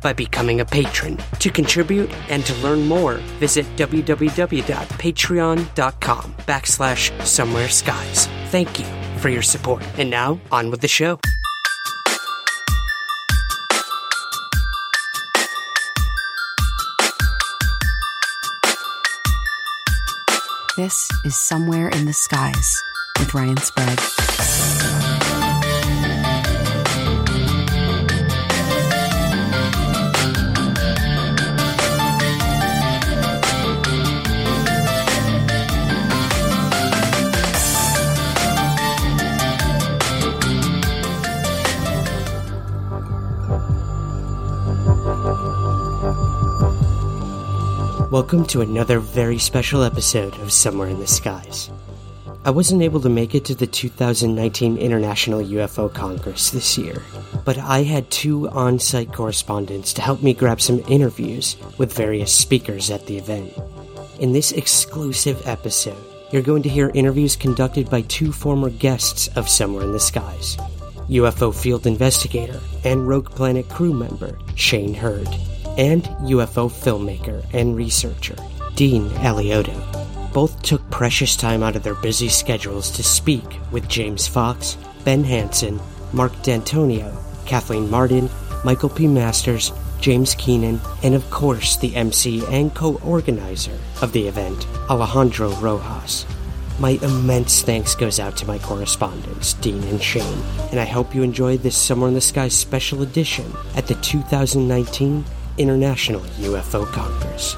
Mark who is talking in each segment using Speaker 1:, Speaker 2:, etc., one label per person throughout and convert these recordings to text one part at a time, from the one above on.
Speaker 1: by becoming a patron. To contribute and to learn more, visit www.patreon.com backslash somewhere skies. Thank you for your support. And now, on with the show.
Speaker 2: This is Somewhere in the Skies with Ryan Sprague.
Speaker 1: Welcome to another very special episode of Somewhere in the Skies. I wasn't able to make it to the 2019 International UFO Congress this year, but I had two on site correspondents to help me grab some interviews with various speakers at the event. In this exclusive episode, you're going to hear interviews conducted by two former guests of Somewhere in the Skies UFO field investigator and Rogue Planet crew member Shane Hurd and UFO filmmaker and researcher Dean Eliotto. Both took precious time out of their busy schedules to speak with James Fox, Ben Hansen, Mark D'Antonio, Kathleen Marden, Michael P. Masters, James Keenan, and of course the MC and co-organizer of the event, Alejandro Rojas. My immense thanks goes out to my correspondents, Dean and Shane, and I hope you enjoyed this Summer in the Sky special edition at the 2019 International UFO Congress.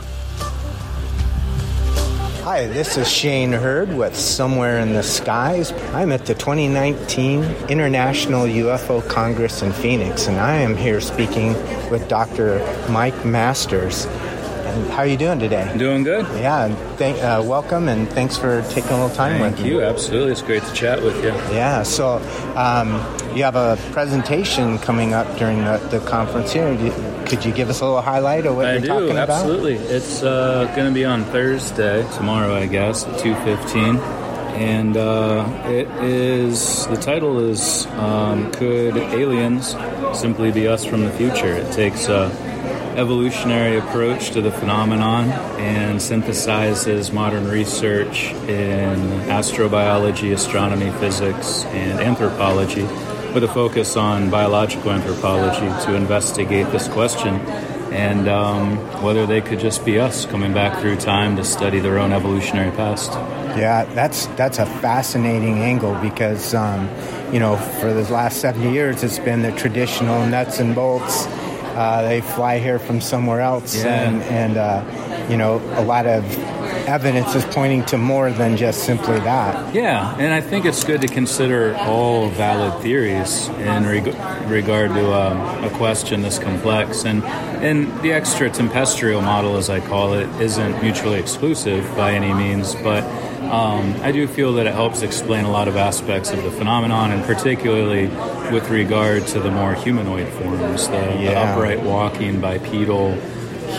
Speaker 3: Hi, this is Shane Hurd with Somewhere in the Skies. I'm at the 2019 International UFO Congress in Phoenix, and I am here speaking with Dr. Mike Masters. And how are you doing today?
Speaker 4: Doing good.
Speaker 3: Yeah, and thank, uh, welcome, and thanks for taking a little time with me. Thank you.
Speaker 4: Absolutely. It's great to chat with you.
Speaker 3: Yeah, so um, you have a presentation coming up during the, the conference here. You- Could you give us a little highlight of what
Speaker 4: I
Speaker 3: you're
Speaker 4: do.
Speaker 3: talking about?
Speaker 4: Absolutely. It's uh, going to be on Thursday, tomorrow, I guess, at 2.15. And uh, it is, the title is um, Could Aliens Simply Be Us from the Future? It takes a evolutionary approach to the phenomenon and synthesizes modern research in astrobiology, astronomy, physics, and anthropology with a focus on biological anthropology to investigate this question and um, whether they could just be us coming back through time to study their own evolutionary past.
Speaker 3: Yeah, that's that's a fascinating angle because um, you know for the last seventy years it's been the traditional nuts and bolts. Uh, they fly here from somewhere else,
Speaker 4: Yeah.
Speaker 3: and and uh, you know a lot of evidence is pointing to more than just simply that.
Speaker 4: Yeah, and I think it's good to consider all valid theories in reg- regard to um, a question this complex. And, and the extratempestrial model, as I call it, isn't mutually exclusive by any means, but um, I do feel that it helps explain a lot of aspects of the phenomenon, and particularly with regard to the more humanoid forms, the, the upright walking, bipedal,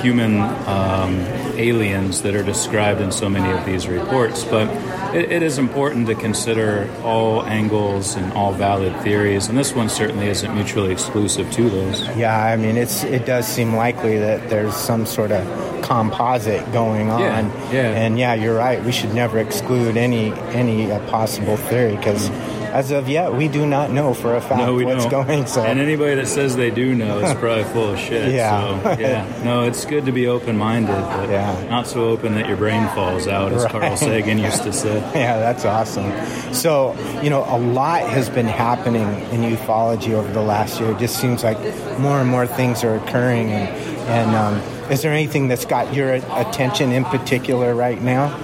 Speaker 4: human um, aliens that are described in so many of these reports. But it, it is important to consider all angles and all valid theories, and this one certainly isn't mutually exclusive to those.
Speaker 3: Yeah, I mean it's it does seem likely that there's some sort of composite going on.
Speaker 4: Yeah, yeah.
Speaker 3: And yeah, you're right. We should never exclude any any uh, possible theory because as of yet, we do not know for a fact
Speaker 4: no,
Speaker 3: what's
Speaker 4: don't.
Speaker 3: going. So,
Speaker 4: and anybody that says they do know is probably full of shit.
Speaker 3: Yeah.
Speaker 4: So, yeah. No, it's good to be open-minded, but
Speaker 3: Yeah.
Speaker 4: not so open that your brain falls out, as Carl Sagan used to say.
Speaker 3: Yeah, that's awesome. So, you know, a lot has been happening in ufology over the last year. It just seems like more and more things are occurring. And, and um, is there anything that's got your attention in particular right now?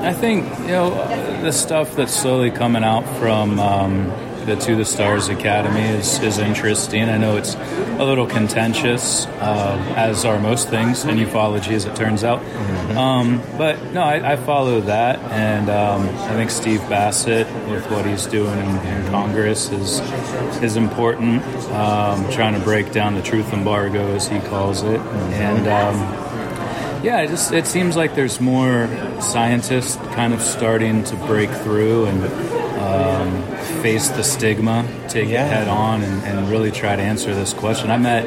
Speaker 4: I think you know the stuff that's slowly coming out from um, the To the Stars Academy is, is interesting. I know it's a little contentious, uh, as are most things in ufology, as it turns out. Um, but no, I, I follow that, and um, I think Steve Bassett with what he's doing in, in Congress is is important. Um, trying to break down the truth embargo, as he calls it, and. Yeah, it just it seems like there's more scientists kind of starting to break through and um, face the stigma, take
Speaker 3: Yeah.
Speaker 4: it head on, and, and really try to answer this question. I met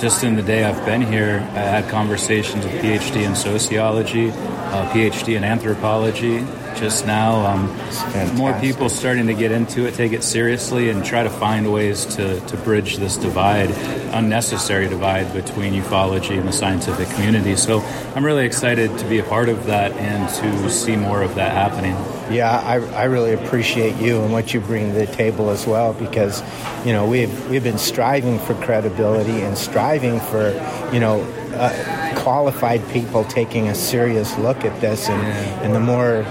Speaker 4: just in the day I've been here. I had conversations with PhD in sociology, uh, PhD in anthropology. Just now, um, more people starting to get into it, take it seriously, and try to find ways to, to bridge this divide, unnecessary divide between ufology and the scientific community. So I'm really excited to be a part of that and to see more of that happening.
Speaker 3: Yeah, I, I really appreciate you and what you bring to the table as well because, you know, we've we've been striving for credibility and striving for, you know, uh, qualified people taking a serious look at this and, and the more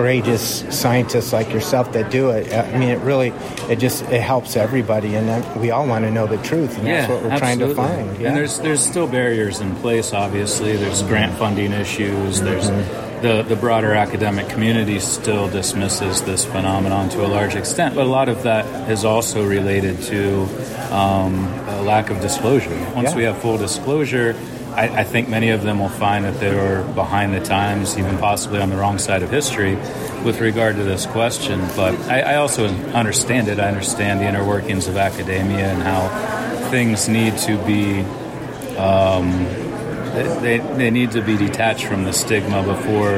Speaker 3: courageous scientists like yourself that do it. I mean, it really, it just it helps everybody, and we all want to know the truth, and that's what we're trying to find. Yeah.
Speaker 4: And there's there's still barriers in place. Obviously, there's grant funding issues. There's
Speaker 3: Mm-hmm.
Speaker 4: the the broader academic community still dismisses this phenomenon to a large extent, but a lot of that is also related to um, a lack of disclosure. Once
Speaker 3: Yeah.
Speaker 4: we have full disclosure. I, I think many of them will find that they were behind the times, even possibly on the wrong side of history with regard to this question. But I, I also understand it. I understand the inner workings of academia and how things need to be um, they, they need to be detached from the stigma before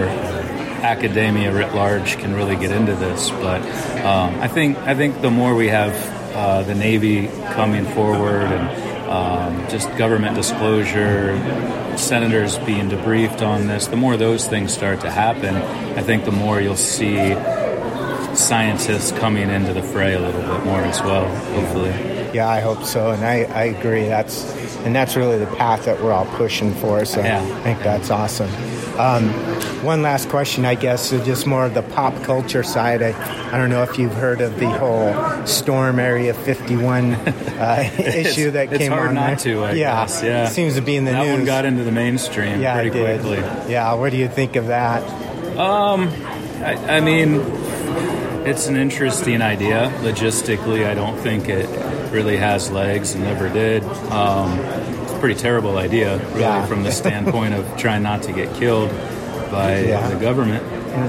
Speaker 4: academia writ large can really get into this. But um, I think I think the more we have uh, the Navy coming forward and um, just government disclosure, senators being debriefed on this, the more those things start to happen, I think the more you'll see scientists coming into the fray a little bit more as well. Hopefully.
Speaker 3: Yeah, I hope so, and I, I agree. That's and that's really the path that we're all pushing for. So
Speaker 4: Yeah.
Speaker 3: I think that's awesome. Um, one last question, I guess, is just more of the pop culture side. I, I don't know if you've heard of the whole Storm Area 51 uh, issue that
Speaker 4: it's
Speaker 3: came
Speaker 4: hard
Speaker 3: on.
Speaker 4: not
Speaker 3: there.
Speaker 4: to, I
Speaker 3: yeah,
Speaker 4: guess, yeah.
Speaker 3: seems to be in the
Speaker 4: that
Speaker 3: news.
Speaker 4: one got into the mainstream
Speaker 3: yeah,
Speaker 4: pretty
Speaker 3: it
Speaker 4: quickly.
Speaker 3: Yeah, what do you think of that?
Speaker 4: I, I mean, it's an interesting idea. Logistically, I don't think it really has legs and never did. Um, pretty terrible idea, really,
Speaker 3: Yeah.
Speaker 4: from the standpoint of trying not to get killed by
Speaker 3: Yeah.
Speaker 4: the government.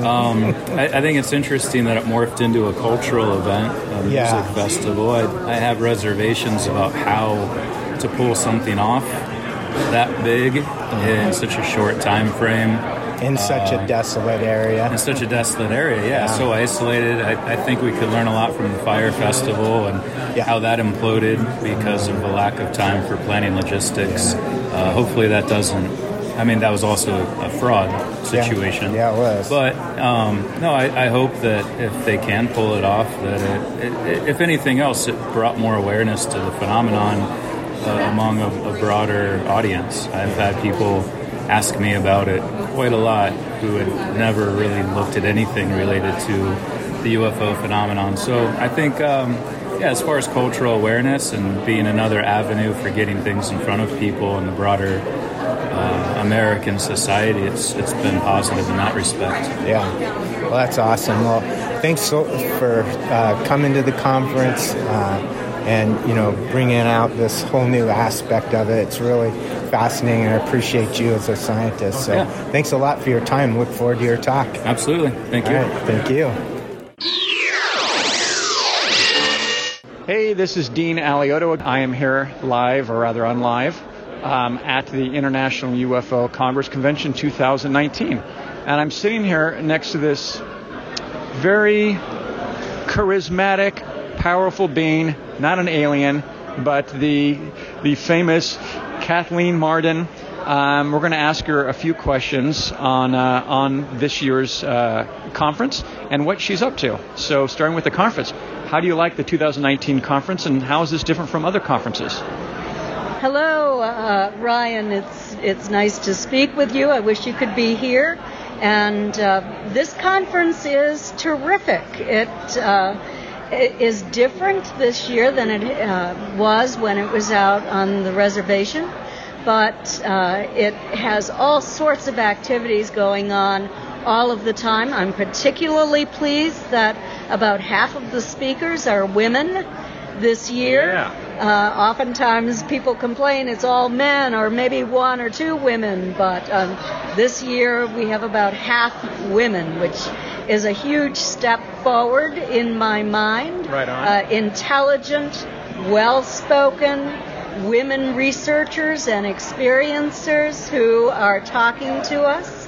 Speaker 4: Um, I, I think it's interesting that it morphed into a cultural event, a music
Speaker 3: Yeah.
Speaker 4: festival. I, I have reservations about how to pull something off that big in such a short time frame
Speaker 3: In such a desolate area.
Speaker 4: in such a desolate area. Yeah, so isolated. I, I think we could learn a lot from the fire festival and
Speaker 3: Yeah.
Speaker 4: how that imploded because of the lack of time for planning logistics. Uh, hopefully, that doesn't. I mean, that was also a fraud situation.
Speaker 3: Yeah, it was.
Speaker 4: But um, no, I, I hope that if they can pull it off, that it, it, it, if anything else, it brought more awareness to the phenomenon uh, among a, a broader audience. I've had people ask me about it quite a lot who had never really looked at anything related to the UFO phenomenon. So I think, um, yeah, as far as cultural awareness and being another avenue for getting things in front of people in the broader uh, American society, it's it's been positive in that respect.
Speaker 3: Yeah. Well, that's awesome. Well, thanks so for uh, coming to the conference uh, and you know bringing out this whole new aspect of it. It's really fascinating. And I appreciate you as a scientist. So
Speaker 4: Yeah.
Speaker 3: thanks a lot for your time. Look forward to your talk.
Speaker 4: Absolutely. Thank you.
Speaker 3: All right. Thank you.
Speaker 5: Hey, this is Dean Alioto. I am here live, or rather unlive, um, at the International UFO Congress Convention 2019. And I'm sitting here next to this very charismatic, powerful being, not an alien, but the the famous Kathleen Marden. Um, we're going to ask her a few questions on uh, on this year's uh, conference and what she's up to. So, starting with the conference, how do you like the 2019 conference, and how is this different from other conferences?
Speaker 6: Hello, uh, Ryan. It's it's nice to speak with you. I wish you could be here. And uh, this conference is terrific. It, uh, it is different this year than it uh, was when it was out on the reservation, but uh, it has all sorts of activities going on all of the time. I'm particularly pleased that about half of the speakers are women this year.
Speaker 5: Yeah.
Speaker 6: Uh, oftentimes people complain it's all men or maybe one or two women, but um, this year we have about half women, which is a huge step forward in my mind.
Speaker 5: Right on.
Speaker 6: Uh, intelligent, well spoken women researchers and experiencers who are talking to us.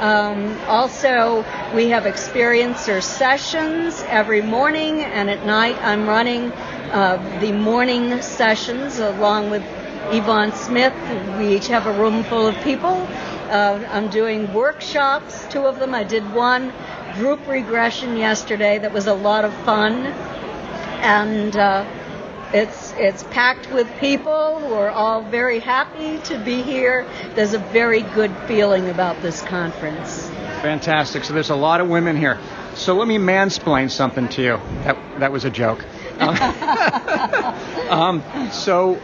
Speaker 6: Um, also, we have experiencer sessions every morning, and at night I'm running uh, the morning sessions along with Yvonne Smith. We each have a room full of people. Uh, I'm doing workshops, two of them. I did one group regression yesterday that was a lot of fun, and uh, it's it's packed with people who are all very happy to be here. There's a very good feeling about this conference.
Speaker 5: Fantastic. So there's a lot of women here. So let me mansplain something to you. That that was a joke. Um, um, so,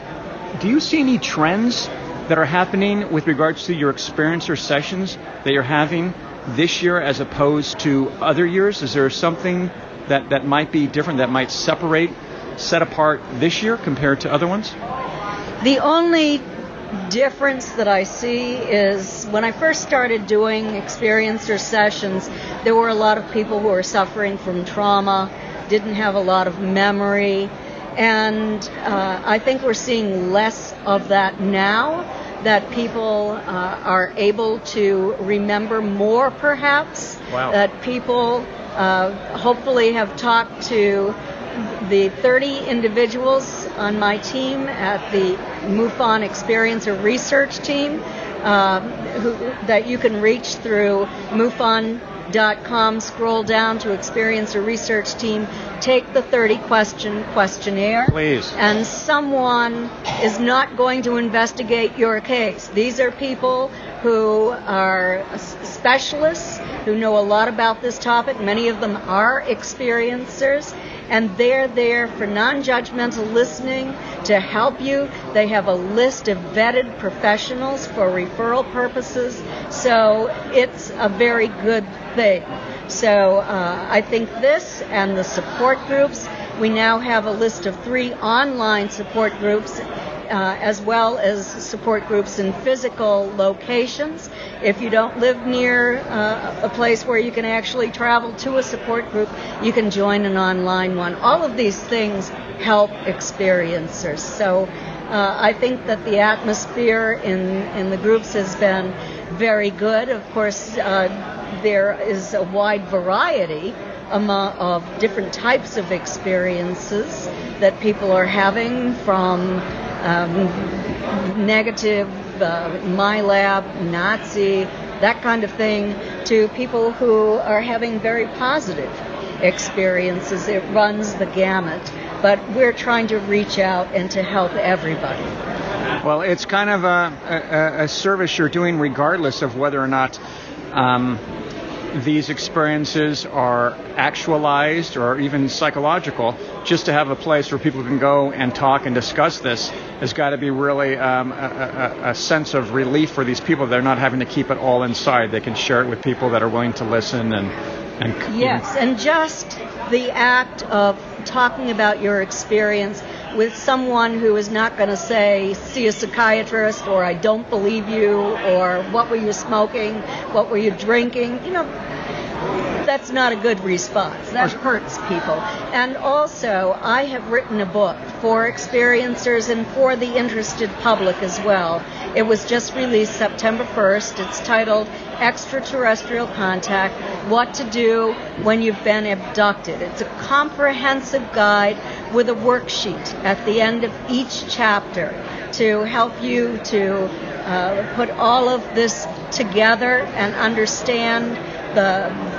Speaker 5: do you see any trends that are happening with regards to your experiencer sessions that you're having this year as opposed to other years? Is there something that, that might be different, that might separate, set apart this year compared to other ones?
Speaker 6: The only difference that I see is when I first started doing experiencer sessions, there were a lot of people who were suffering from trauma, didn't have a lot of memory, and uh, I think we're seeing less of that now. That people uh, are able to remember more, perhaps.
Speaker 5: Wow.
Speaker 6: That people uh, hopefully have talked to the 30 individuals on my team at the MUFON Experiencer Research Team uh, who, that you can reach through MUFON.com, scroll down to Experiencer Research Team, take the 30 question questionnaire.
Speaker 5: Please.
Speaker 6: And someone is not going to investigate your case. These are people who are specialists who know a lot about this topic. Many of them are experiencers and they're there for non-judgmental listening to help you. They have a list of vetted professionals for referral purposes, so it's a very good thing. So uh, I think this and the support groups. We now have a list of three online support groups uh, as well as support groups in physical locations. If you don't live near uh, a place where you can actually travel to a support group, you can join an online one. All of these things help experiencers. So uh, I think that the atmosphere in, in the groups has been very good. Of course, uh, there is a wide variety among, of different types of experiences that people are having from um, negative, uh, MILAB, Nazi, that kind of thing, to people who are having very positive experiences. It runs the gamut, but we're trying to reach out and to help everybody.
Speaker 5: Well, it's kind of a, a, a service you're doing regardless of whether or not um, these experiences are actualized or even psychological. Just to have a place where people can go and talk and discuss this has got to be really um, a, a, a sense of relief for these people. They're not having to keep it all inside. They can share it with people that are willing to listen and and
Speaker 6: Yes, and just the act of talking about your experience with someone who is not going to say, see a psychiatrist, or I don't believe you, or what were you smoking, what were you drinking, you know, that's not a good response. That hurts people. And also, I have written a book for experiencers and for the interested public as well. It was just released September 1st. It's titled Extraterrestrial Contact What to Do When You've Been Abducted. It's a comprehensive guide with a worksheet at the end of each chapter to help you to uh, put all of this together and understand the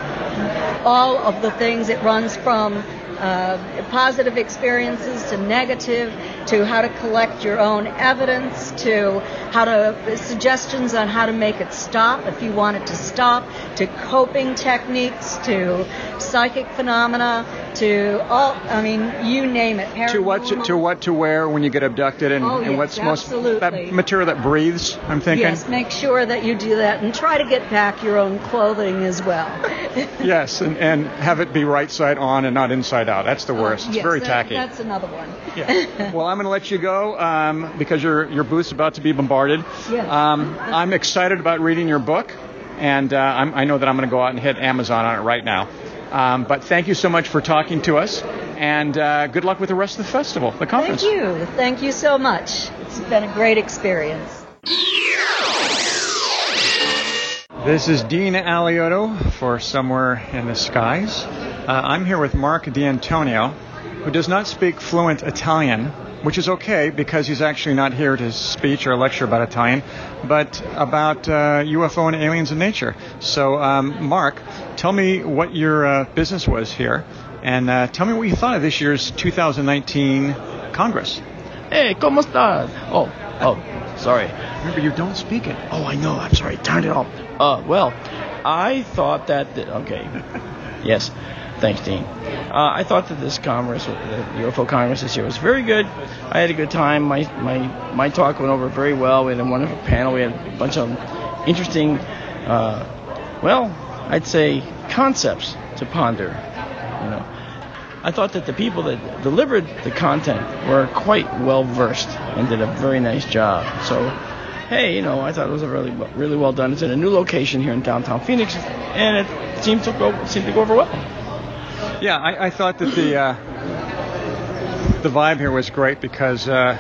Speaker 6: all of the things. It runs from uh, positive experiences to negative to how to collect your own evidence to how to suggestions on how to make it stop if you want it to stop to coping techniques to psychic phenomena to all I mean you name it.
Speaker 5: To what to, to, what to wear when you get abducted and,
Speaker 6: oh,
Speaker 5: and
Speaker 6: yes,
Speaker 5: what's
Speaker 6: absolutely.
Speaker 5: most that material that breathes I'm thinking?
Speaker 6: Yes make sure that you do that and try to get back your own clothing as well.
Speaker 5: Yes and, and have it be right side on and not inside out. That's the oh, worst. It's
Speaker 6: yes,
Speaker 5: very
Speaker 6: that,
Speaker 5: tacky.
Speaker 6: that's another one.
Speaker 5: Yeah. well I'm going to let you go um, because your your booth's about to be bombarded
Speaker 6: yes.
Speaker 5: um, I'm excited about reading your book and uh, i know that I'm going to go out and hit Amazon on it right now um, but thank you so much for talking to us, and uh, good luck with the rest of the festival, the conference.
Speaker 6: Thank you. Thank you so much. It's been a great experience.
Speaker 5: This is Dean Alioto for Somewhere in the Skies. Uh, I'm here with Mark D'Antonio, who does not speak fluent Italian, which is okay because he's actually not here to speech or lecture about Italian, but about uh, UFO and aliens in nature. So, um, Mark, tell me what your uh, business was here, and uh, tell me what you thought of this year's 2019 Congress.
Speaker 7: Hey, ¿cómo estás? Oh, oh, sorry.
Speaker 5: Remember, you don't speak it.
Speaker 7: Oh, I know. I'm sorry. Turn it off. Uh, well, I thought that. The, okay. yes. Thanks, Dean. Uh, I thought that this Congress, the UFO Congress this year, was very good. I had a good time. My my my talk went over very well. We had a wonderful panel. We had a bunch of interesting, uh, well, I'd say concepts to ponder. You know, I thought that the people that delivered the content were quite well versed and did a very nice job. So, hey, you know, I thought it was a really really well done. It's in a new location here in downtown Phoenix, and it seemed to go seemed to go over well.
Speaker 5: Yeah, I, I thought that the uh, the vibe here was great because uh,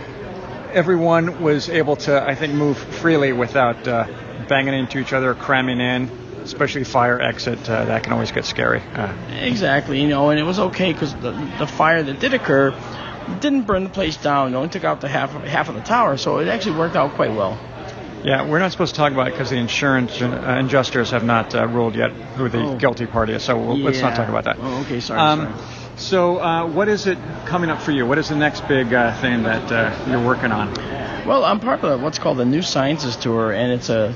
Speaker 5: everyone was able to, I think, move freely without uh, banging into each other, cramming in. Especially fire exit, uh, that can always get scary. Uh,
Speaker 7: exactly, you know, and it was okay because the, the fire that did occur didn't burn the place down. It only took out the half of, half of the tower, so it actually worked out quite well.
Speaker 5: Yeah, we're not supposed to talk about it because the insurance uh, adjusters have not uh, ruled yet who the
Speaker 7: Oh.
Speaker 5: guilty party is. So we'll,
Speaker 7: yeah.
Speaker 5: let's not talk about that.
Speaker 7: Oh, okay, sorry.
Speaker 5: Um,
Speaker 7: sorry.
Speaker 5: so, uh, what is it coming up for you? What is the next big uh, thing that uh, you're working on?
Speaker 7: Well, I'm part of what's called the New Sciences Tour, and it's a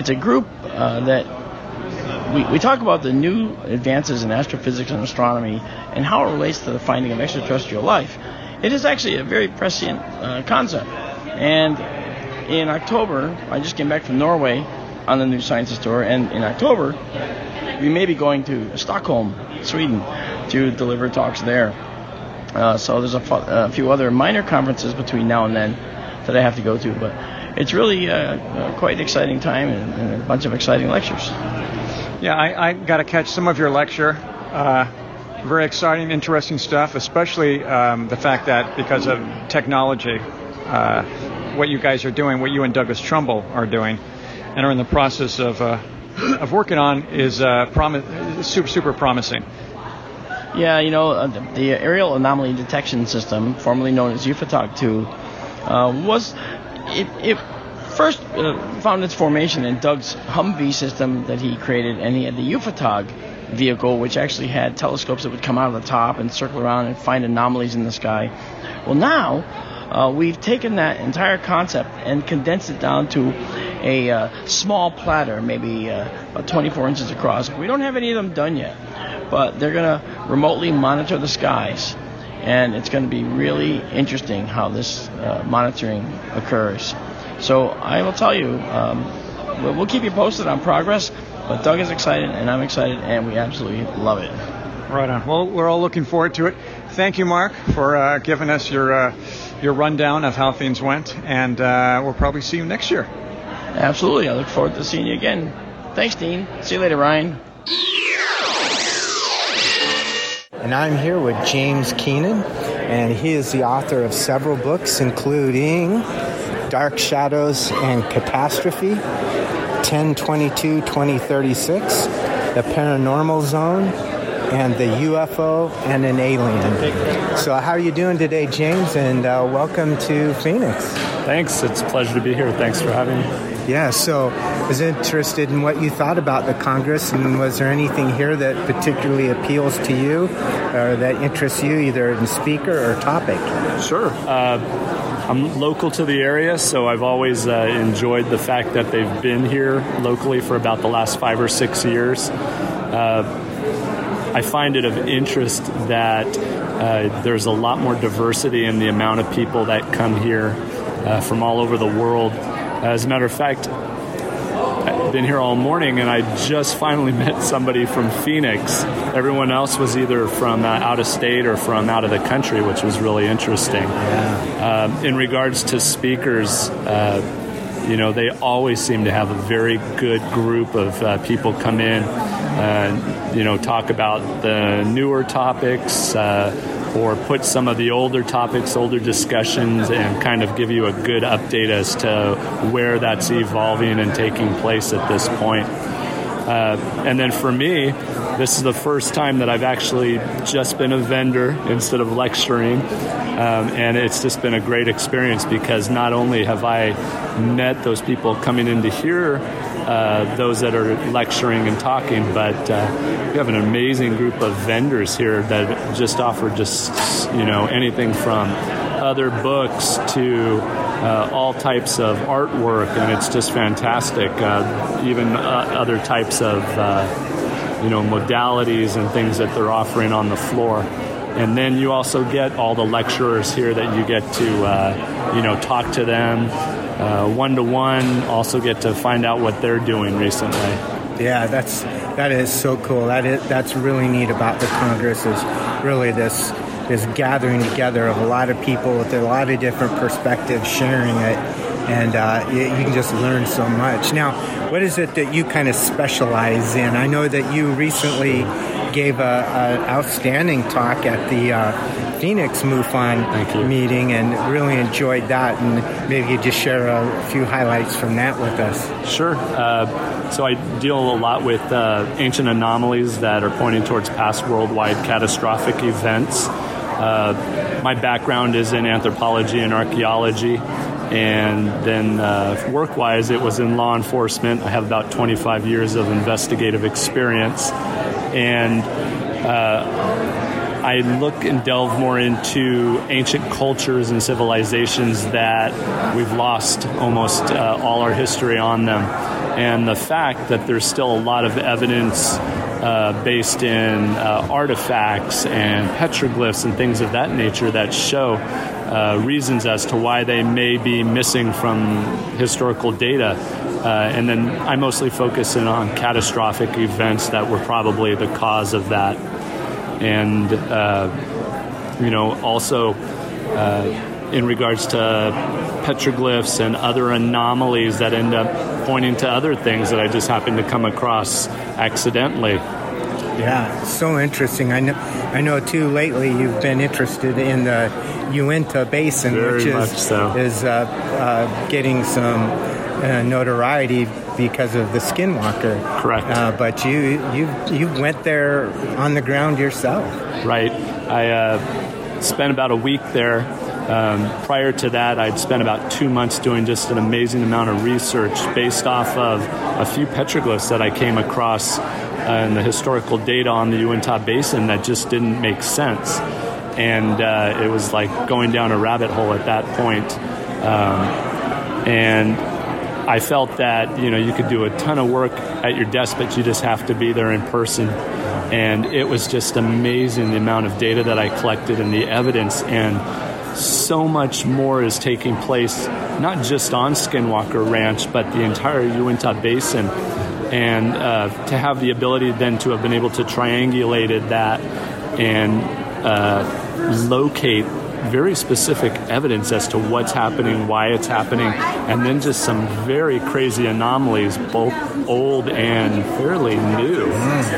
Speaker 7: it's a group uh, that we, we talk about the new advances in astrophysics and astronomy and how it relates to the finding of extraterrestrial life. It is actually a very prescient uh, concept, and in October, I just came back from Norway on the New Sciences Tour, and in October, we may be going to Stockholm, Sweden, to deliver talks there. Uh, so there's a, fu- a few other minor conferences between now and then that I have to go to, but it's really uh, uh, quite an exciting time and, and a bunch of exciting lectures.
Speaker 5: Yeah, I, I got to catch some of your lecture. Uh, very exciting, interesting stuff, especially um, the fact that because of technology, uh, what you guys are doing, what you and Douglas Trumbull are doing, and are in the process of uh, of working on is uh, promi- super super promising.
Speaker 7: Yeah, you know, uh, the, Aerial Anomaly Detection System, formerly known as UFOTOG 2, uh, was it, it first uh, found its formation in Doug's Humvee system that he created, and he had the UFOTOG vehicle, which actually had telescopes that would come out of the top and circle around and find anomalies in the sky. Well, now uh, we've taken that entire concept and condensed it down to a uh, small platter, maybe uh, about 24 inches across. We don't have any of them done yet, but they're going to remotely monitor the skies. And it's going to be really interesting how this uh, monitoring occurs. So I will tell you, um, we'll, we'll keep you posted on progress. But Doug is excited, and I'm excited, and we absolutely love it.
Speaker 5: Right on. Well, we're all looking forward to it. Thank you, Mark, for uh, giving us your uh, your rundown of how things went, and uh, we'll probably see you next year.
Speaker 7: Absolutely. I look forward to seeing you again. Thanks, Dean. See you later, Ryan.
Speaker 3: and I'm here with James Keenan, and he is the author of several books, including Dark Shadows and Catastrophe, 1022 2036, The Paranormal Zone, and the UFO and an alien. So, how are you doing today, James? And uh, welcome to Phoenix.
Speaker 8: Thanks. It's a pleasure to be here. Thanks for having me.
Speaker 3: Yeah, so I was interested in what you thought about the Congress, and was there anything here that particularly appeals to you or that interests you, either in speaker or topic?
Speaker 8: Sure. Uh, I'm local to the area, so I've always uh, enjoyed the fact that they've been here locally for about the last five or six years. Uh, I find it of interest that uh, there's a lot more diversity in the amount of people that come here uh, from all over the world. As a matter of fact, I've been here all morning and I just finally met somebody from Phoenix. Everyone else was either from uh, out of state or from out of the country, which was really interesting. Yeah. Um, in regards to speakers, uh, you know, they always seem to have a very good group of uh, people come in uh, you know, talk about the newer topics uh, or put some of the older topics, older discussions, and kind of give you a good update as to where that's evolving and taking place at this point. Uh, and then for me, this is the first time that I've actually just been a vendor instead of lecturing. Um, and it's just been a great experience because not only have I met those people coming in to hear uh, those that are lecturing and talking, but uh, we have an amazing group of vendors here that just offer just you know anything from other books to uh, all types of artwork, and it's just fantastic. Uh, even uh, other types of uh, you know modalities and things that they're offering on the floor. And then you also get all the lecturers here that you get to you know talk to them one to one. Also get to find out what they're doing recently.
Speaker 3: Yeah, that's that is so cool. That is that's really neat about the Congress is really this this gathering together of a lot of people with a lot of different perspectives sharing it and uh, you, you, can just learn so much. Now, what is it that you kind of specialize in? I know that you recently gave an outstanding talk at the uh, Phoenix MUFON meeting and really enjoyed that. And maybe you just share a few highlights from that with us.
Speaker 8: Sure. Uh, so I deal a lot with uh, ancient anomalies that are pointing towards past worldwide catastrophic events. Uh, my background is in anthropology and archaeology. And then uh, work wise, it was in law enforcement. I have about 25 years of investigative experience. And uh, I look and delve more into ancient cultures and civilizations that we've lost almost uh, all our history on them. And the fact that there's still a lot of evidence uh, based in uh, artifacts and petroglyphs and things of that nature that show uh, reasons as to why they may be missing from historical data. Uh, and then I mostly focus in on catastrophic events that were probably the cause of that. And, uh, you know, also in regards to petroglyphs and other anomalies that end up pointing to other things that I just happen to come across accidentally.
Speaker 3: Yeah, so interesting. I know, I know too. Lately, you've been interested in the Uinta Basin,
Speaker 8: Very
Speaker 3: which is
Speaker 8: so.
Speaker 3: is uh, uh, getting some uh, notoriety because of the Skinwalker.
Speaker 8: Correct.
Speaker 3: Uh, but you you you went there on the ground yourself.
Speaker 8: Right. I uh, spent about a week there. Um, prior to that, I'd spent about two months doing just an amazing amount of research based off of a few petroglyphs that I came across and the historical data on the Uinta Basin that just didn't make sense. And uh, it was like going down a rabbit hole at that point. Um, and I felt that you know you could do a ton of work at your desk, but you just have to be there in person. And it was just amazing the amount of data that I collected and the evidence, and so much more is taking place, not just on Skinwalker Ranch, but the entire Uinta Basin. And uh, to have the ability then to have been able to triangulate that and uh, locate very specific evidence as to what's happening, why it's happening, and then just some very crazy anomalies, both old and fairly new,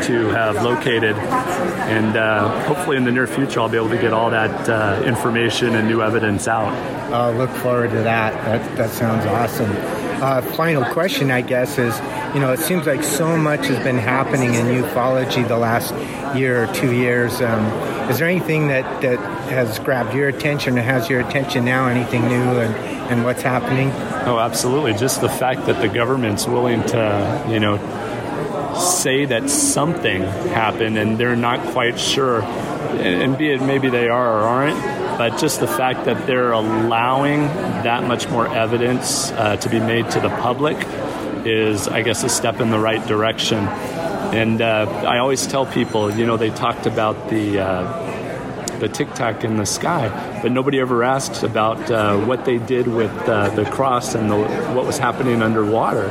Speaker 8: to have located. And uh, hopefully, in the near future, I'll be able to get all that uh, information and new evidence out.
Speaker 3: I'll look forward to that. That, that sounds awesome. Uh, final question, I guess, is you know, it seems like so much has been happening in ufology the last year or two years. Um, is there anything that, that has grabbed your attention or has your attention now? Anything new and, and what's happening?
Speaker 8: Oh, absolutely. Just the fact that the government's willing to, you know, say that something happened and they're not quite sure, and be it maybe they are or aren't but just the fact that they're allowing that much more evidence uh, to be made to the public is, I guess, a step in the right direction. And uh, I always tell people, you know, they talked about the uh, the tic tac in the sky, but nobody ever asked about uh, what they did with uh, the cross and the, what was happening underwater.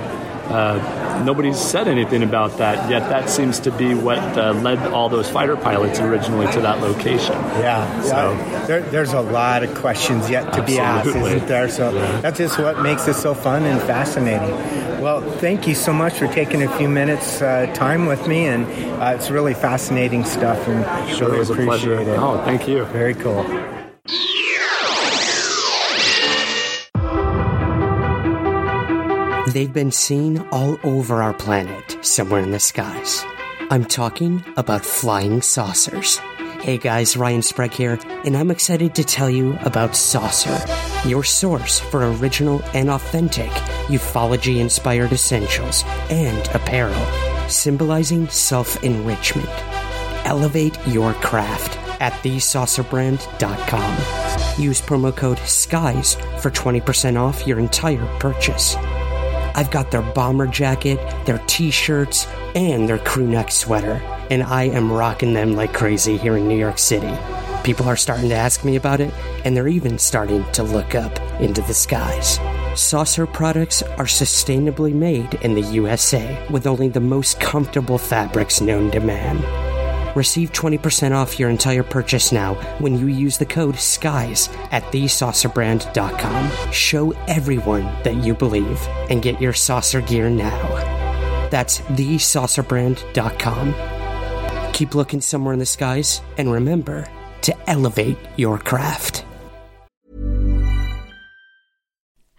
Speaker 8: Uh, nobody's said anything about that yet. That seems to be what uh, led all those fighter pilots originally to that location.
Speaker 3: Yeah, so yeah. There, there's a lot of questions yet to
Speaker 8: absolutely.
Speaker 3: be asked, isn't there? So yeah. that's just what makes it so fun and fascinating. Well, thank you so much for taking a few minutes uh, time with me, and uh, it's really fascinating stuff, and
Speaker 8: sure,
Speaker 3: really appreciate it.
Speaker 8: Oh, thank you.
Speaker 3: Very cool.
Speaker 1: They've been seen all over our planet, somewhere in the skies. I'm talking about flying saucers. Hey guys, Ryan Sprague here, and I'm excited to tell you about Saucer, your source for original and authentic ufology inspired essentials and apparel, symbolizing self enrichment. Elevate your craft at thesaucerbrand.com. Use promo code SKIES for 20% off your entire purchase. I've got their bomber jacket, their t shirts, and their crew neck sweater, and I am rocking them like crazy here in New York City. People are starting to ask me about it, and they're even starting to look up into the skies. Saucer products are sustainably made in the USA with only the most comfortable fabrics known to man. Receive 20% off your entire purchase now when you use the code SKIES at thesaucerbrand.com. Show everyone that you believe and get your saucer gear now. That's thesaucerbrand.com. Keep looking somewhere in the skies and remember to elevate your craft.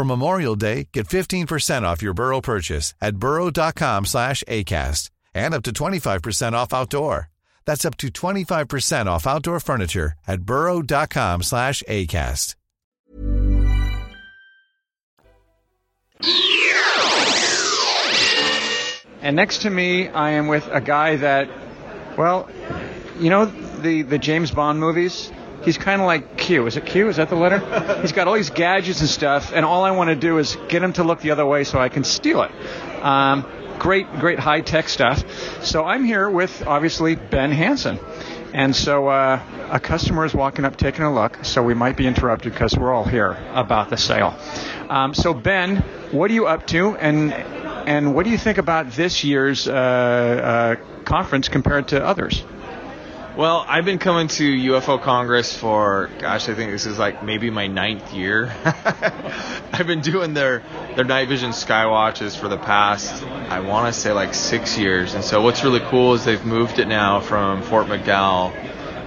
Speaker 9: For Memorial Day, get 15% off your Burrow purchase at burrow.com slash ACAST and up to 25% off outdoor. That's up to 25% off outdoor furniture at burrow.com slash ACAST.
Speaker 5: And next to me, I am with a guy that, well, you know, the, the James Bond movies, he's kind of like Q. Is it Q? Is that the letter? he's got all these gadgets and stuff, and all I want to do is get him to look the other way so I can steal it. Um, great, great high tech stuff. So I'm here with obviously Ben Hansen. And so uh, a customer is walking up, taking a look. So we might be interrupted because we're all here about the sale. Um, so Ben, what are you up to, and and what do you think about this year's uh, uh, conference compared to others?
Speaker 10: Well, I've been coming to UFO Congress for, gosh, I think this is like maybe my ninth year. I've been doing their their night vision skywatches for the past, I want to say like six years. And so what's really cool is they've moved it now from Fort McDowell.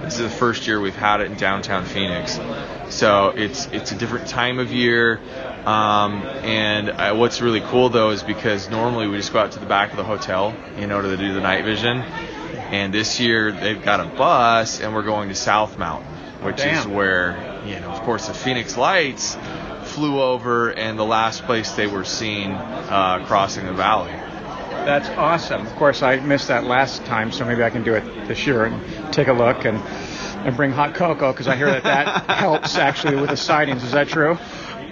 Speaker 10: This is the first year we've had it in downtown Phoenix. So it's it's a different time of year. Um, and uh, what's really cool though is because normally we just go out to the back of the hotel, you know, to do the night vision and this year they've got a bus, and we're going to South Mountain, which
Speaker 5: Damn.
Speaker 10: is where, you know, of course, the Phoenix Lights flew over, and the last place they were seen uh, crossing the valley.
Speaker 5: That's awesome. Of course, I missed that last time, so maybe I can do it this year and take a look and and bring hot cocoa because I hear that that helps actually with the sightings. Is that true?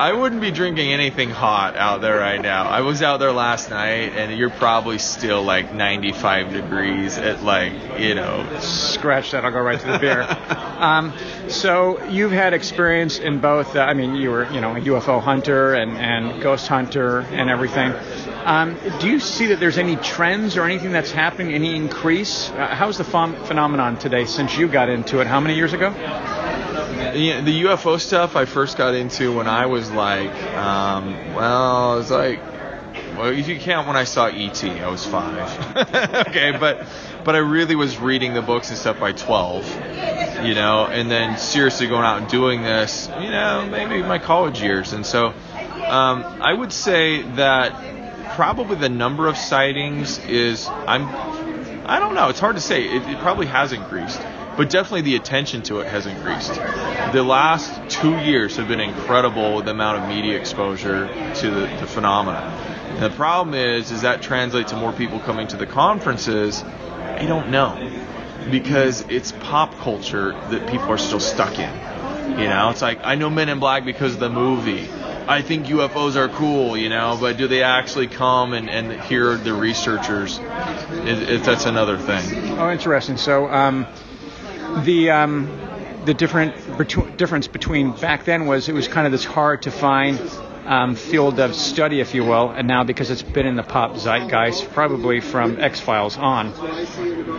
Speaker 10: I wouldn't be drinking anything hot out there right now. I was out there last night, and you're probably still like 95 degrees at like, you know.
Speaker 5: Scratch that. I'll go right to the beer. um, so you've had experience in both. Uh, I mean, you were, you know, a UFO hunter and, and ghost hunter and everything. Um, do you see that there's any trends or anything that's happening, any increase? Uh, how's the ph- phenomenon today since you got into it? How many years ago?
Speaker 10: Yeah, the UFO stuff I first got into when I was like, um, well, it was like, well, if you count when I saw ET, I was five. okay, but but I really was reading the books and stuff by 12, you know, and then seriously going out and doing this, you know, maybe my college years, and so um, I would say that probably the number of sightings is I'm I don't know. It's hard to say. It, it, probably has increased, but definitely the attention to it has increased. The last two years have been incredible with the amount of media exposure to the, the phenomena. And the problem is, is that translates to more people coming to the conferences. I don't know because it's pop culture that people are still stuck in. You know, it's like I know Men in Black because of the movie. I think UFOs are cool, you know, but do they actually come and, and hear the researchers? It, it, that's another thing.
Speaker 5: Oh, interesting. So, um, the um, the different difference between back then was it was kind of this hard to find um, field of study, if you will, and now because it's been in the pop zeitgeist, probably from X Files on,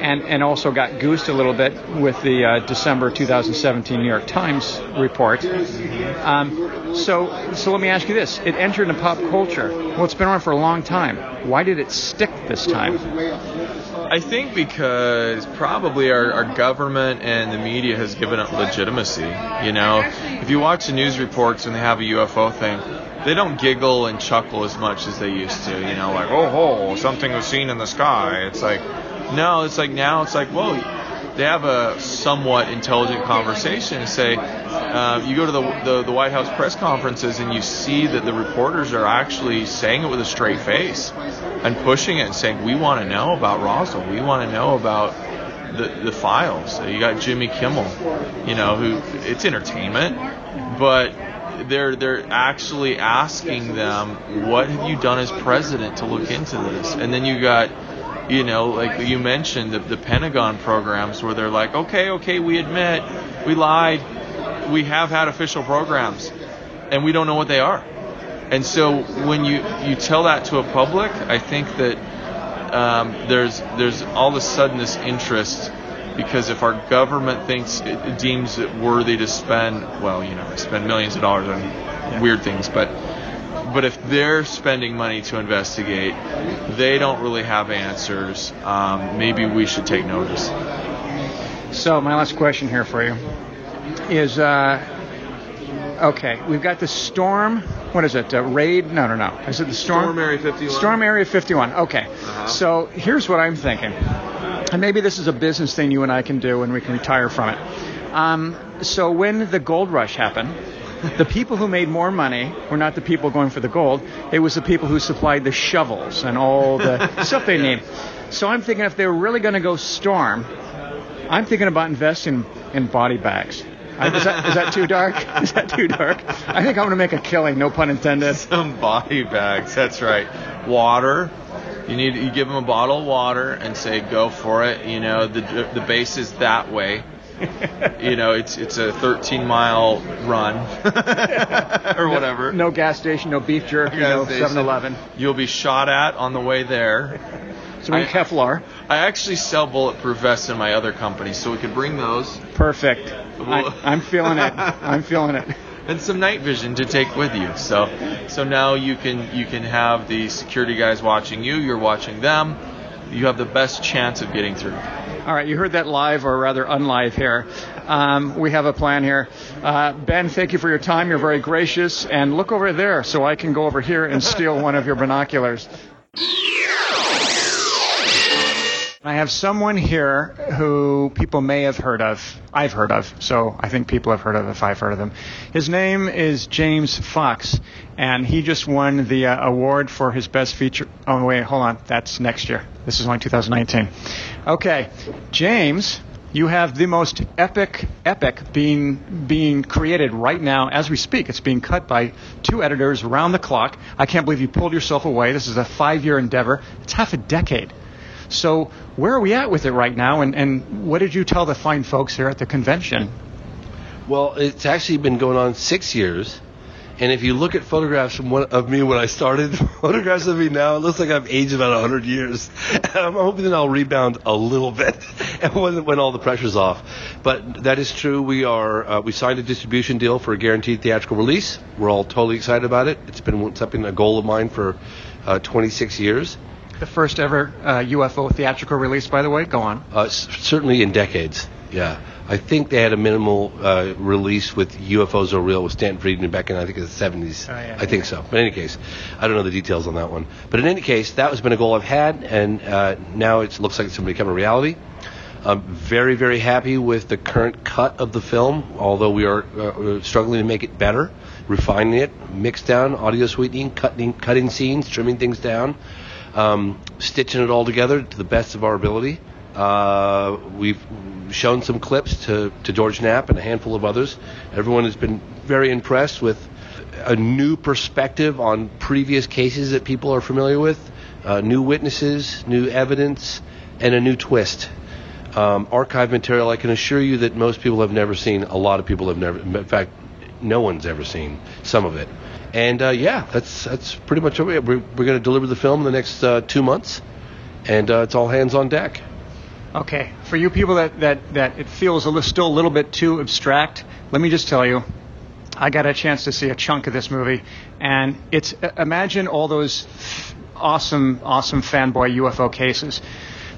Speaker 5: and and also got goosed a little bit with the uh, December 2017 New York Times report. Um, so so let me ask you this: It entered into pop culture. Well, it's been around for a long time. Why did it stick this time?
Speaker 10: I think because probably our, our government and the media has given it legitimacy. You know, if you watch the news reports when they have a UFO thing, they don't giggle and chuckle as much as they used to. You know, like oh ho, something was seen in the sky. It's like no, it's like now it's like whoa. They have a somewhat intelligent conversation and say, uh, you go to the, the the White House press conferences and you see that the reporters are actually saying it with a straight face and pushing it and saying, we want to know about Roswell. We want to know about the, the files. You got Jimmy Kimmel, you know, who it's entertainment, but they're they're actually asking them, what have you done as president to look into this? And then you got, you know, like you mentioned the, the Pentagon programs where they're like, okay, okay, we admit we lied, we have had official programs, and we don't know what they are. And so when you you tell that to a public, I think that um, there's there's all of a sudden this interest because if our government thinks it deems it worthy to spend, well, you know, spend millions of dollars on yeah. weird things, but but if they're spending money to investigate, they don't really have answers. Um, maybe we should take notice.
Speaker 5: So my last question here for you is. Uh, Okay, we've got the storm. What is it? Uh, raid? No, no, no. Is it the storm?
Speaker 10: Storm Area 51.
Speaker 5: Storm Area 51. Okay.
Speaker 10: Uh-huh.
Speaker 5: So here's what I'm thinking, and maybe this is a business thing you and I can do, and we can retire from it. Um, so when the gold rush happened, the people who made more money were not the people going for the gold. It was the people who supplied the shovels and all the stuff they need. So I'm thinking if they were really going to go storm, I'm thinking about investing in body bags. Is that, is that too dark? Is that too dark? I think I'm going to make a killing, no pun intended.
Speaker 10: Some body bags. That's right. Water. You need you give them a bottle of water and say go for it. You know the the base is that way. you know it's it's a 13 mile run or whatever.
Speaker 5: No gas station, no beef jerky, no 7-Eleven.
Speaker 10: You'll be shot at on the way there.
Speaker 5: So we
Speaker 10: I-
Speaker 5: Kevlar.
Speaker 10: I actually sell bulletproof vests in my other company, so we could bring those
Speaker 5: Perfect. I, I'm feeling it. I'm feeling it.
Speaker 10: and some night vision to take with you. So, so now you can you can have the security guys watching you. You're watching them. You have the best chance of getting through.
Speaker 5: All right, you heard that live or rather unlive here. Um, we have a plan here. Uh, ben, thank you for your time. You're very gracious. And look over there so I can go over here and steal one of your binoculars. I have someone here who people may have heard of. I've heard of, so I think people have heard of if I've heard of him. His name is James Fox, and he just won the uh, award for his best feature. Oh, wait, hold on. That's next year. This is only 2019. Okay, James, you have the most epic epic being being created right now as we speak. It's being cut by two editors around the clock. I can't believe you pulled yourself away. This is a five-year endeavor. It's half a decade. So where are we at with it right now, and, and what did you tell the fine folks here at the convention?
Speaker 11: Well, it's actually been going on six years. And if you look at photographs from one, of me when I started, photographs of me now, it looks like I've aged about 100 years. I'm hoping that I'll rebound a little bit when, when all the pressure's off. But that is true. We are uh, we signed a distribution deal for a guaranteed theatrical release. We're all totally excited about it. It's been something a goal of mine for uh, 26 years.
Speaker 5: The first ever uh, UFO theatrical release, by the way. Go on.
Speaker 11: Uh, s- certainly in decades. Yeah, I think they had a minimal uh, release with UFOs Are Real with Stanton Friedman back in I think the 70s.
Speaker 5: Oh, yeah.
Speaker 11: I think so. But in any case, I don't know the details on that one. But in any case, that has been a goal I've had, and uh, now it looks like it's going to become a reality. I'm very, very happy with the current cut of the film, although we are uh, struggling to make it better, refining it, mix down, audio sweetening, cutting, cutting scenes, trimming things down, um, stitching it all together to the best of our ability. Uh, we've shown some clips to, to George Knapp and a handful of others. Everyone has been very impressed with a new perspective on previous cases that people are familiar with, uh, new witnesses, new evidence, and a new twist. Um, archive material, I can assure you that most people have never seen. A lot of people have never, in fact, no one's ever seen some of it. And uh, yeah, that's that's pretty much it. We're, we're going to deliver the film in the next uh, two months, and uh, it's all hands on deck.
Speaker 5: Okay, for you people that, that, that it feels a li- still a little bit too abstract, let me just tell you, I got a chance to see a chunk of this movie, and it's uh, imagine all those awesome, awesome fanboy UFO cases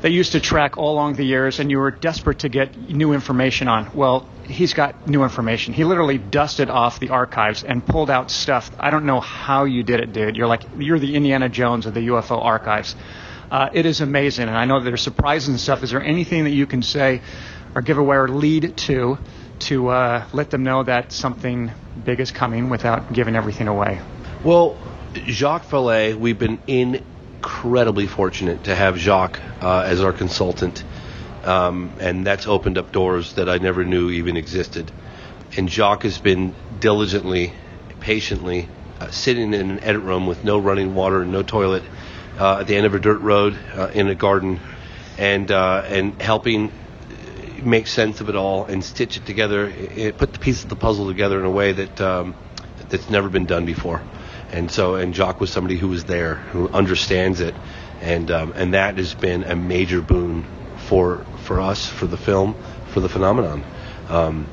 Speaker 5: that used to track all along the years, and you were desperate to get new information on. Well, he's got new information. He literally dusted off the archives and pulled out stuff. I don't know how you did it, dude. You're like you're the Indiana Jones of the UFO archives. Uh, it is amazing, and I know there's surprises and stuff. Is there anything that you can say or give away or lead to to uh, let them know that something big is coming without giving everything away?
Speaker 11: Well, Jacques Vallée, we've been incredibly fortunate to have Jacques uh, as our consultant, um, and that's opened up doors that I never knew even existed. And Jacques has been diligently, patiently uh, sitting in an edit room with no running water and no toilet uh, at the end of a dirt road uh, in a garden, and uh, and helping make sense of it all and stitch it together, i- i- put the pieces of the puzzle together in a way that um, that's never been done before. And so, and Jacques was somebody who was there, who understands it, and um, and that has been a major boon for for us, for the film, for the phenomenon. Um,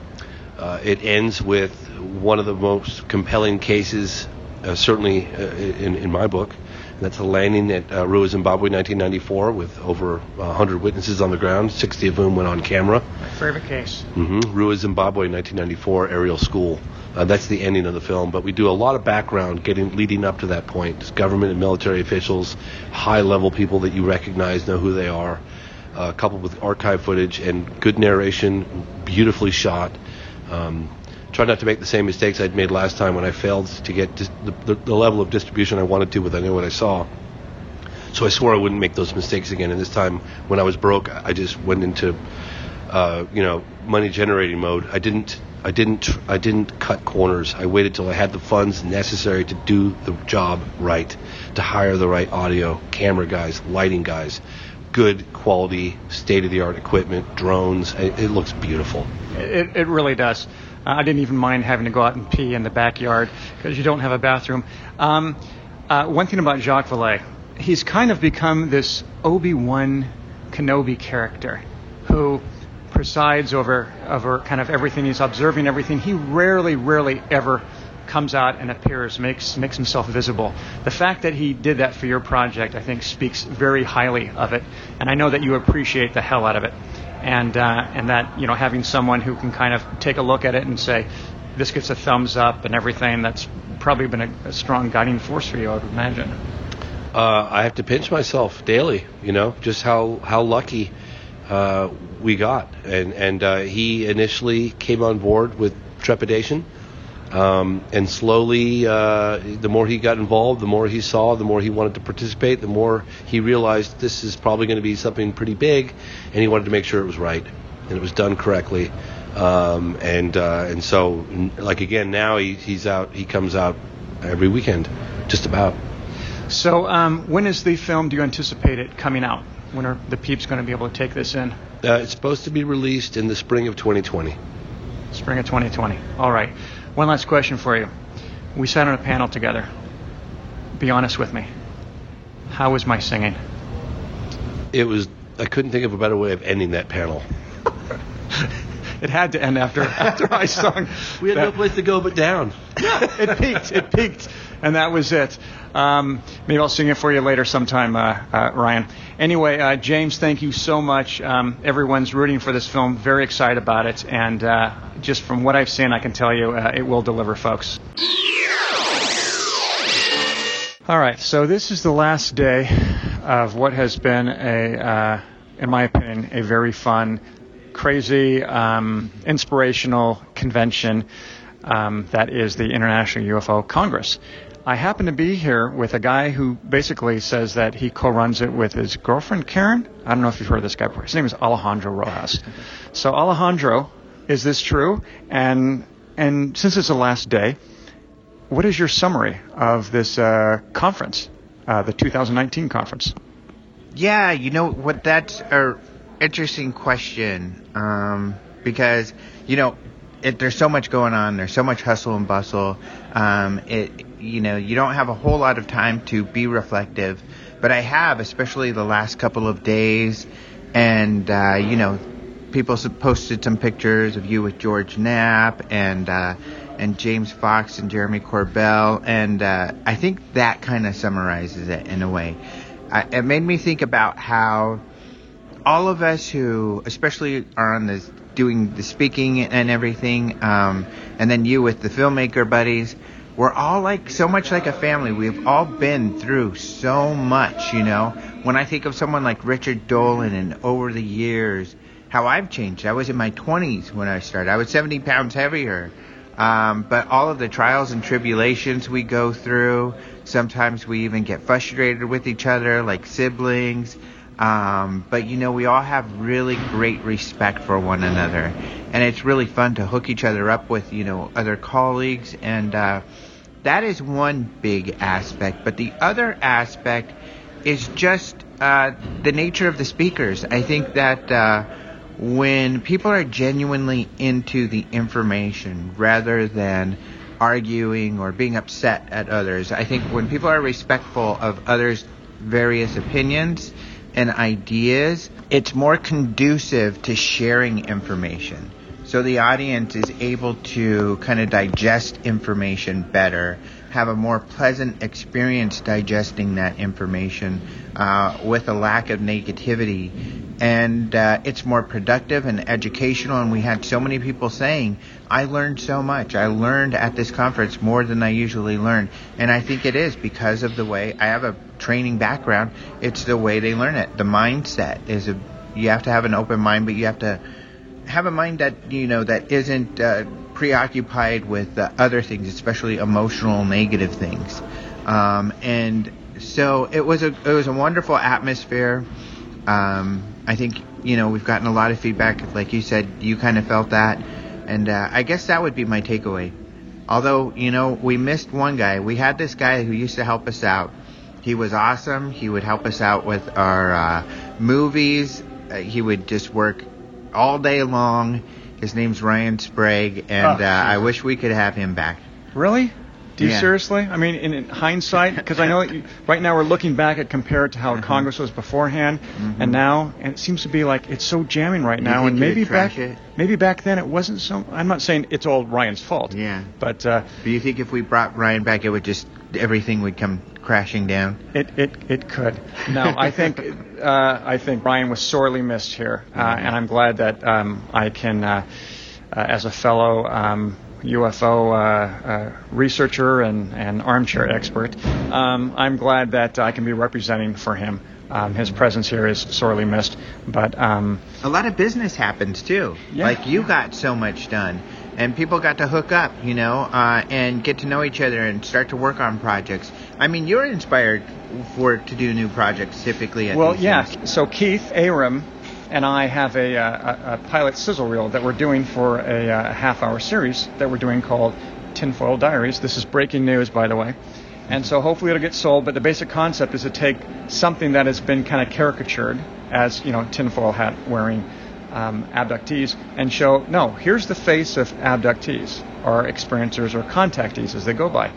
Speaker 11: uh, it ends with one of the most compelling cases, uh, certainly uh, in, in my book. And that's the landing at uh, Ruwa, Zimbabwe, 1994, with over 100 witnesses on the ground, 60 of whom went on camera.
Speaker 5: My favorite case.
Speaker 11: Mm-hmm. Ruwa, Zimbabwe, 1994, Ariel School. Uh, that's the ending of the film, but we do a lot of background getting leading up to that point. It's government and military officials, high-level people that you recognize, know who they are, uh, coupled with archive footage and good narration, beautifully shot. Um, try not to make the same mistakes I'd made last time when I failed to get dis- the, the, the level of distribution I wanted to with I knew what I saw. So I swore I wouldn't make those mistakes again. And this time, when I was broke, I just went into uh, you know, money generating mode. I didn't. I didn't. I didn't cut corners. I waited till I had the funds necessary to do the job right, to hire the right audio, camera guys, lighting guys, good quality, state of the art equipment, drones. It, it looks beautiful.
Speaker 5: It, it really does. Uh, I didn't even mind having to go out and pee in the backyard because you don't have a bathroom. Um, uh, one thing about Jacques Vallée, he's kind of become this Obi Wan Kenobi character who presides over over kind of everything. He's observing everything. He rarely, rarely ever comes out and appears, makes makes himself visible. The fact that he did that for your project, I think, speaks very highly of it, and I know that you appreciate the hell out of it, and uh, and that you know having someone who can kind of take a look at it and say, this gets a thumbs up and everything. That's probably been a, a strong guiding force for you, I would imagine.
Speaker 11: Uh, I have to pinch myself daily, you know, just how how lucky uh, we got. And and uh, he initially came on board with trepidation, um, and slowly, uh, the more he got involved, the more he saw, the more he wanted to participate, the more he realized this is probably going to be something pretty big, and he wanted to make sure it was right and it was done correctly. Um, and uh, and so, like again, now he, he's out. He comes out every weekend, just about.
Speaker 5: So, um, when is the film? Do you anticipate it coming out? When are the peeps going to be able to take this in?
Speaker 11: Uh, it's supposed to be released in the spring of 2020.
Speaker 5: Spring of 2020. All right. One last question for you. We sat on a panel together. Be honest with me. How was my singing?
Speaker 11: It was. I couldn't think of a better way of ending that panel.
Speaker 5: it had to end after after I sung.
Speaker 11: We had no place to go but down.
Speaker 5: Yeah, it peaked. It peaked, and that was it. Um, maybe I'll sing it for you later sometime, uh, uh, Ryan. Anyway, uh, James, thank you so much. Um, everyone's rooting for this film, very excited about it, and uh, just from what I've seen, I can tell you uh, it will deliver, folks. All right, so this is the last day of what has been a, uh, in my opinion, a very fun, crazy, um, inspirational convention um, that is the International UFO Congress. I happen to be here with a guy who basically says that he co-runs it with his girlfriend Karen. I don't know if you've heard of this guy before. His name is Alejandro Rojas. So Alejandro, is this true? And and since it's the last day, what is your summary of this uh, conference, uh, the 2019 conference?
Speaker 12: Yeah, you know what? That's an interesting question um, because you know it, there's so much going on. There's so much hustle and bustle. Um, it you know you don't have a whole lot of time to be reflective, but I have, especially the last couple of days, and uh, you know people posted some pictures of you with George Knapp and uh, and James Fox and Jeremy Corbell, and uh, I think that kind of summarizes it in a way. I, it made me think about how all of us who, especially are on the doing the speaking and everything, um, and then you with the filmmaker buddies, we're all like so much like a family. We've all been through so much, you know. When I think of someone like Richard Dolan and over the years, how I've changed. I was in my 20s when I started. I was 70 pounds heavier. Um, but all of the trials and tribulations we go through, sometimes we even get frustrated with each other like siblings. Um, but you know, we all have really great respect for one another, and it's really fun to hook each other up with you know other colleagues, and uh, that is one big aspect. But the other aspect is just uh, the nature of the speakers. I think that uh, when people are genuinely into the information rather than arguing or being upset at others, I think when people are respectful of others' various opinions and ideas, it's more conducive to sharing information. So the audience is able to kind of digest information better, have a more pleasant experience digesting that information uh, with a lack of negativity. And uh, it's more productive and educational. And we had so many people saying, I learned so much. I learned at this conference more than I usually learn. And I think it is because of the way I have a training background. It's the way they learn it. The mindset is a, you have to have an open mind, but you have to have a mind that you know that isn't uh, preoccupied with uh, other things, especially emotional, negative things. Um, and so it was a it was a wonderful atmosphere. Um, I think you know we've gotten a lot of feedback. Like you said, you kind of felt that, and uh, I guess that would be my takeaway. Although you know we missed one guy. We had this guy who used to help us out. He was awesome. He would help us out with our uh, movies. Uh, he would just work all day long. His name's Ryan Sprague, and
Speaker 5: Oh,
Speaker 12: uh, I wish we could have him back.
Speaker 5: Really? Do you
Speaker 12: Yeah.
Speaker 5: seriously? I mean, in, in hindsight, because I know that you, right now we're looking back at compared to how
Speaker 12: Mm-hmm.
Speaker 5: Congress was beforehand and now, and it seems to be like it's so jamming right now. And maybe back,
Speaker 12: it?
Speaker 5: maybe back then it wasn't so. I'm not saying it's all Ryan's fault.
Speaker 12: Yeah.
Speaker 5: But uh,
Speaker 12: Do you think if we brought Ryan back, it would just everything would come crashing down?
Speaker 5: It it it could. No, I think uh, I think Brian was sorely missed here, uh, and I'm glad that um, I can, uh, uh, as a fellow um, UFO uh, uh, researcher and, and armchair expert, um, I'm glad that I can be representing for him. Um, his presence here is sorely missed, but um,
Speaker 12: A lot of business happens too.
Speaker 5: Yeah.
Speaker 12: Like you got so much done, and people got to hook up, you know, uh, and get to know each other and start to work on projects. I mean, you're inspired for to do new projects typically. At
Speaker 5: Well, yeah.
Speaker 12: things.
Speaker 5: So Keith Aram and I have a, uh, a, a pilot sizzle reel that we're doing for a, uh, half-hour series that we're doing called Tinfoil Diaries. This is breaking news, by the way. And so hopefully it'll get sold. But the basic concept is to take something that has been kind of caricatured as you know tinfoil hat wearing um, abductees and show no here's the face of abductees or experiencers or contactees as they go by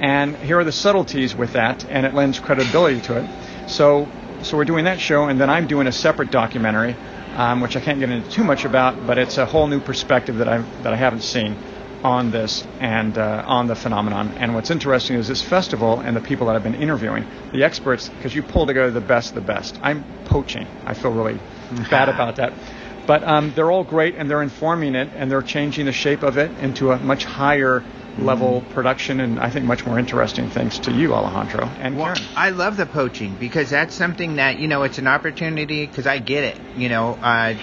Speaker 5: and here are the subtleties with that and it lends credibility to it. So so we're doing that show and then i'm doing a separate documentary um, which i can't get into too much about but it's a whole new perspective that i that i haven't seen on this and uh, on the phenomenon. And what's interesting is this festival and the people that i've been interviewing the experts because you pull together the best of the best. I'm poaching. I feel really bad about that. But um, they're all great and they're informing it and they're changing the shape of it into a much higher level production and I think much more interesting thanks to you Alejandro and
Speaker 12: Well,
Speaker 5: Karen.
Speaker 12: I love the poaching because that's something that you know it's an opportunity because I get it. You know, uh,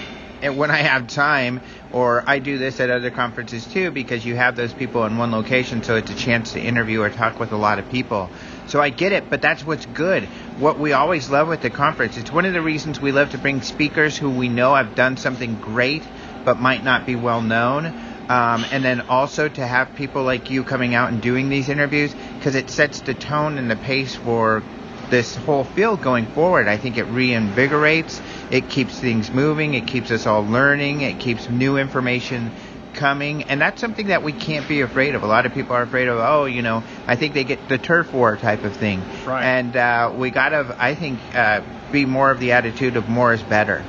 Speaker 12: and when I have time, or I do this at other conferences too, because you have those people in one location, so it's a chance to interview or talk with a lot of people. So I get it, but that's what's good. What we always love with the conference, it's one of the reasons we love to bring speakers who we know have done something great, but might not be well known. Um, and then also to have people like you coming out and doing these interviews because it sets the tone and the pace for this whole field going forward. I think it reinvigorates, it keeps things moving, it keeps us all learning, it keeps new information coming, and that's something that we can't be afraid of. A lot of people are afraid of, oh, you know, I think they get the turf war type of thing.
Speaker 5: Right.
Speaker 12: And uh, we gotta, I think, uh, be more of the attitude of more is better,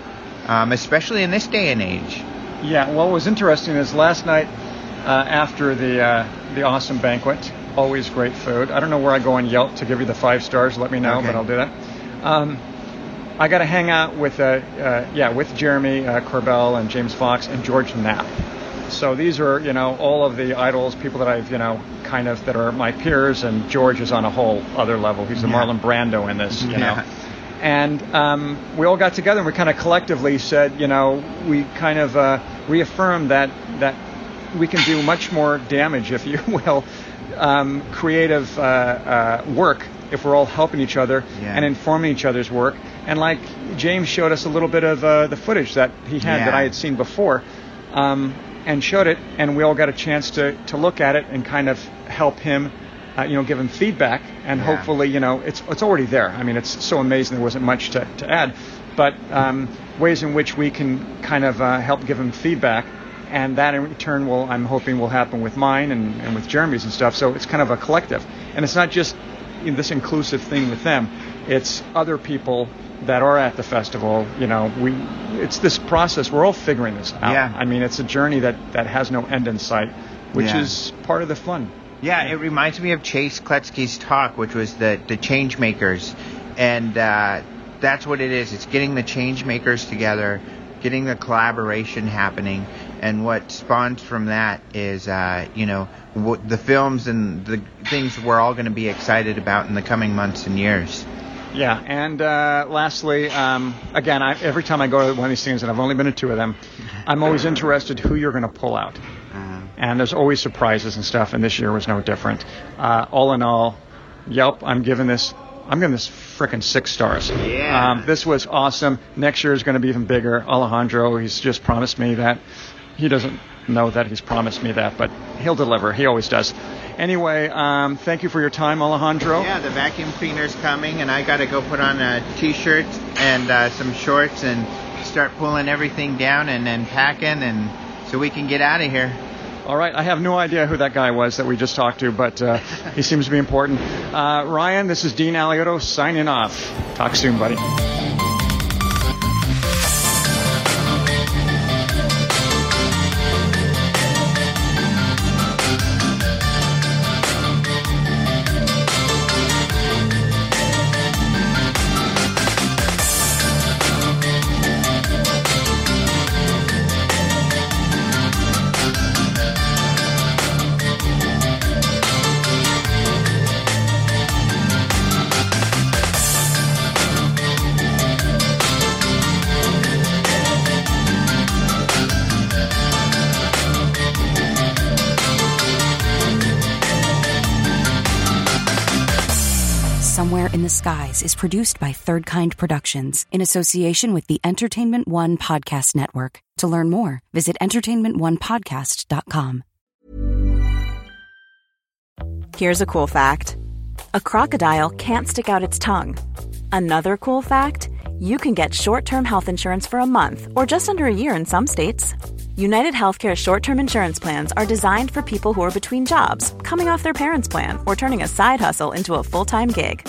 Speaker 12: um, especially in this day and age.
Speaker 5: Yeah, what was interesting is last night uh, after the uh, the awesome banquet, always great food. I don't know where I go on Yelp to give you the five stars. Let me know,
Speaker 12: Okay.
Speaker 5: but I'll do that. Um, I got to hang out with uh, uh, yeah with Jeremy uh, Corbell and James Fox and George Knapp. So these are you know all of the idols, people that I've you know kind of that are my peers, and George is on a whole other level. He's the
Speaker 12: Yeah.
Speaker 5: Marlon Brando in this, you know.
Speaker 12: Yeah.
Speaker 5: And um, we all got together and we kind of collectively said, you know, we kind of uh, reaffirmed that that we can do much more damage, if you will, um, creative uh, uh, work if we're all helping each other
Speaker 12: Yeah.
Speaker 5: and informing each other's work. And like James showed us a little bit of uh, the footage that he had that I had seen before, um, and showed it, and we all got a chance to to look at it and kind of help him. Uh, you know, give them feedback, and
Speaker 12: Yeah.
Speaker 5: hopefully, you know, it's it's already there. I mean, it's so amazing. There wasn't much to, to add, but um, ways in which we can kind of uh, help give them feedback, and that in turn will, I'm hoping, will happen with mine and, and with Jeremy's and stuff. So it's kind of a collective, and it's not just in this inclusive thing with them. It's other people that are at the festival. You know, we it's this process. We're all figuring this out.
Speaker 12: Yeah.
Speaker 5: I mean, it's a journey that that has no end in sight, which
Speaker 12: Yeah.
Speaker 5: is part of the fun.
Speaker 12: Yeah, it reminds me of Chase Kloetzke's talk, which was the the change makers, and uh, that's what it is. It's getting the change makers together, getting the collaboration happening, and what spawns from that is, uh, you know, w- the films and the things we're all going to be excited about in the coming months and years.
Speaker 5: Yeah, and uh, lastly, um, again, I, every time I go to one of these things, and I've only been to two of them, I'm always interested who you're going to pull out. And there's always surprises and stuff, and this year was no different. Uh, all in all, Yelp, I'm giving this I'm giving this frickin' six stars.
Speaker 12: Yeah.
Speaker 5: Um, this was awesome. Next year is going to be even bigger. Alejandro, he's just promised me that. He doesn't know that he's promised me that, but he'll deliver. He always does. Anyway, um, thank you for your time, Alejandro.
Speaker 12: Yeah, the vacuum cleaner's coming, and I got to go put on a t-shirt and uh, some shorts and start pulling everything down and then packing, and so we can get out of here.
Speaker 5: All right, I have no idea who that guy was that we just talked to, but uh, he seems to be important. Uh, Ryan, this is Dean Alioto signing off. Talk soon, buddy.
Speaker 2: Skies is produced by Third Kind Productions in association with the Entertainment One Podcast Network. To learn more, visit entertainmentonepodcast.com.
Speaker 13: Here's a cool fact a crocodile can't stick out its tongue. Another cool fact you can get short term health insurance for a month or just under a year in some states. United Healthcare short term insurance plans are designed for people who are between jobs, coming off their parents' plan, or turning a side hustle into a full time gig.